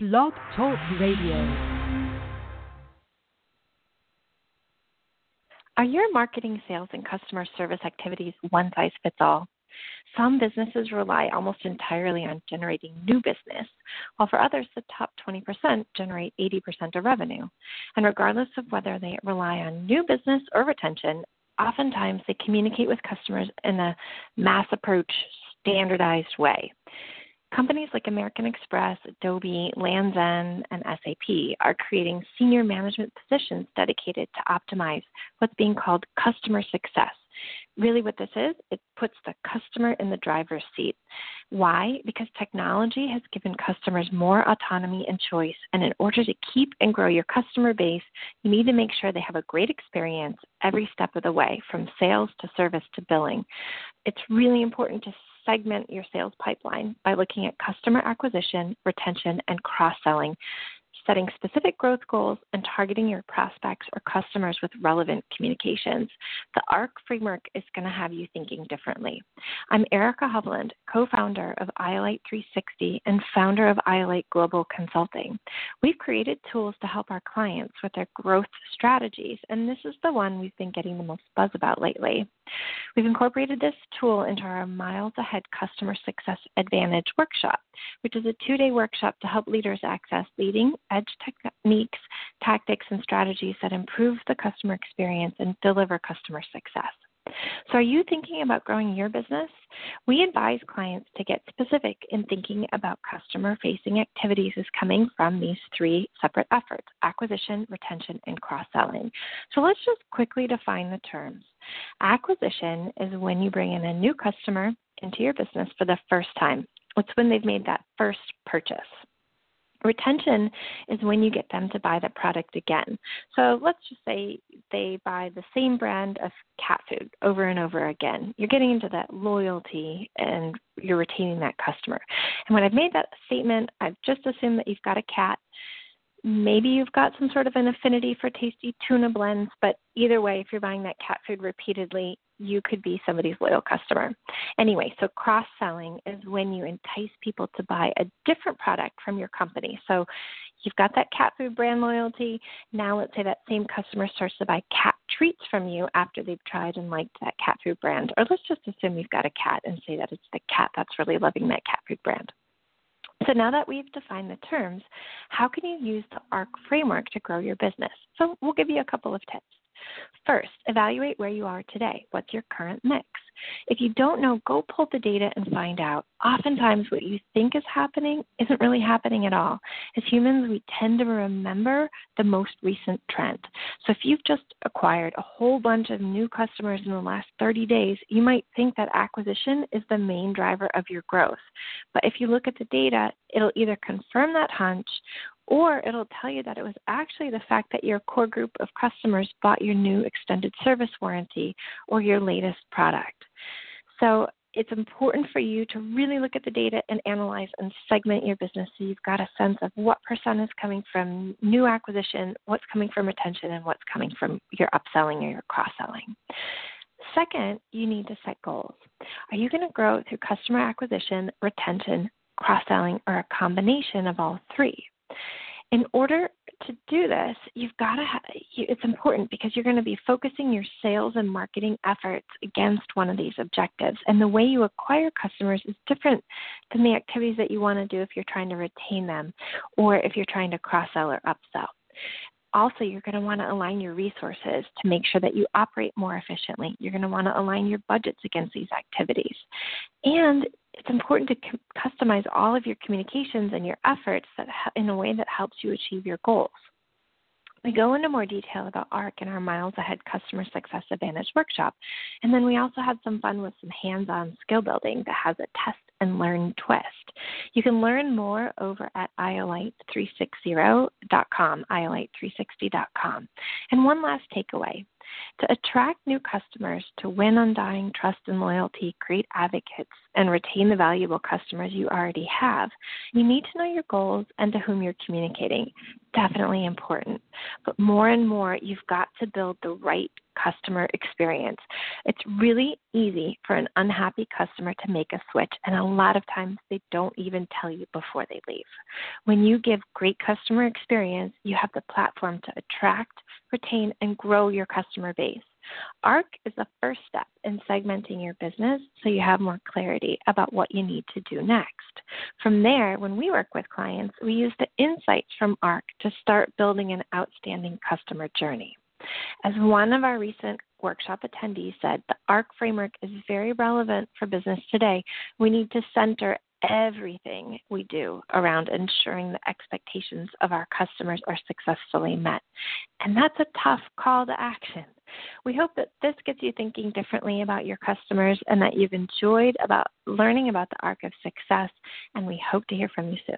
Blog Talk Radio. Are your marketing, sales, and customer service activities one size fits all? Some businesses rely almost entirely on generating new business, while for others, the top 20% generate 80% of revenue. And regardless of whether they rely on new business or retention, oftentimes they communicate with customers in a mass approach, standardized way. Companies like American Express, Adobe, Lands' End, and SAP are creating senior management positions dedicated to optimize what's being called customer success. Really, what this is, it puts the customer in the driver's seat. Why? Because technology has given customers more autonomy and choice. And in order to keep and grow your customer base, you need to make sure they have a great experience every step of the way, from sales to service to billing. It's really important to segment your sales pipeline by looking at customer acquisition, retention, and cross selling setting specific growth goals, and targeting your prospects or customers with relevant communications. The ARC framework is going to have you thinking differently. I'm Erica Hovland, co founder of iOLITE 360 and founder of iOLITE Global Consulting. We've created tools to help our clients with their growth strategies, and this is the one we've been getting the most buzz about lately. We've incorporated this tool into our Miles Ahead Customer Success Advantage workshop, which is a two day workshop to help leaders access leading edge techniques, tactics, and strategies that improve the customer experience and deliver customer success. So, are you thinking about growing your business? We advise clients to get specific in thinking about customer facing activities as coming from these three separate efforts acquisition, retention, and cross selling. So, let's just quickly define the terms. Acquisition is when you bring in a new customer into your business for the first time, it's when they've made that first purchase. Retention is when you get them to buy the product again. So let's just say they buy the same brand of cat food over and over again. You're getting into that loyalty and you're retaining that customer. And when I've made that statement, I've just assumed that you've got a cat. Maybe you've got some sort of an affinity for tasty tuna blends, but either way, if you're buying that cat food repeatedly, you could be somebody's loyal customer. Anyway, so cross selling is when you entice people to buy a different product from your company. So you've got that cat food brand loyalty. Now let's say that same customer starts to buy cat treats from you after they've tried and liked that cat food brand. Or let's just assume you've got a cat and say that it's the cat that's really loving that cat food brand. So now that we've defined the terms, how can you use the ARC framework to grow your business? So we'll give you a couple of tips. First, evaluate where you are today. What's your current mix? If you don't know, go pull the data and find out. Oftentimes, what you think is happening isn't really happening at all. As humans, we tend to remember the most recent trend. So, if you've just acquired a whole bunch of new customers in the last 30 days, you might think that acquisition is the main driver of your growth. But if you look at the data, it'll either confirm that hunch or it'll tell you that it was actually the fact that your core group of customers bought your new extended service warranty or your latest product. So it's important for you to really look at the data and analyze and segment your business so you've got a sense of what percent is coming from new acquisition, what's coming from retention, and what's coming from your upselling or your cross selling. Second, you need to set goals. Are you going to grow through customer acquisition, retention, cross selling, or a combination of all three? In order to do this, you've got to. It's important because you're going to be focusing your sales and marketing efforts against one of these objectives. And the way you acquire customers is different than the activities that you want to do if you're trying to retain them, or if you're trying to cross sell or upsell. Also, you're going to want to align your resources to make sure that you operate more efficiently. You're going to want to align your budgets against these activities. And it's important to customize all of your communications and your efforts that in a way that helps you achieve your goals. We go into more detail about ARC in our Miles Ahead Customer Success Advantage workshop. And then we also had some fun with some hands on skill building that has a test and learn twist. You can learn more over at iolite360.com, iolite360.com. And one last takeaway to attract new customers, to win undying trust and loyalty, create advocates, and retain the valuable customers you already have, you need to know your goals and to whom you're communicating. Definitely important. But more and more, you've got to build the right customer experience. It's really easy for an unhappy customer to make a switch, and a lot of times they don't even tell you before they leave. When you give great customer experience, you have the platform to attract, retain, and grow your customer base. ARC is the first step in segmenting your business so you have more clarity about what you need to do next. From there, when we work with clients, we use the insights from ARC to start building an outstanding customer journey. As one of our recent workshop attendees said, the ARC framework is very relevant for business today. We need to center everything we do around ensuring the expectations of our customers are successfully met. And that's a tough call to action. We hope that this gets you thinking differently about your customers and that you've enjoyed about learning about the arc of success and we hope to hear from you soon.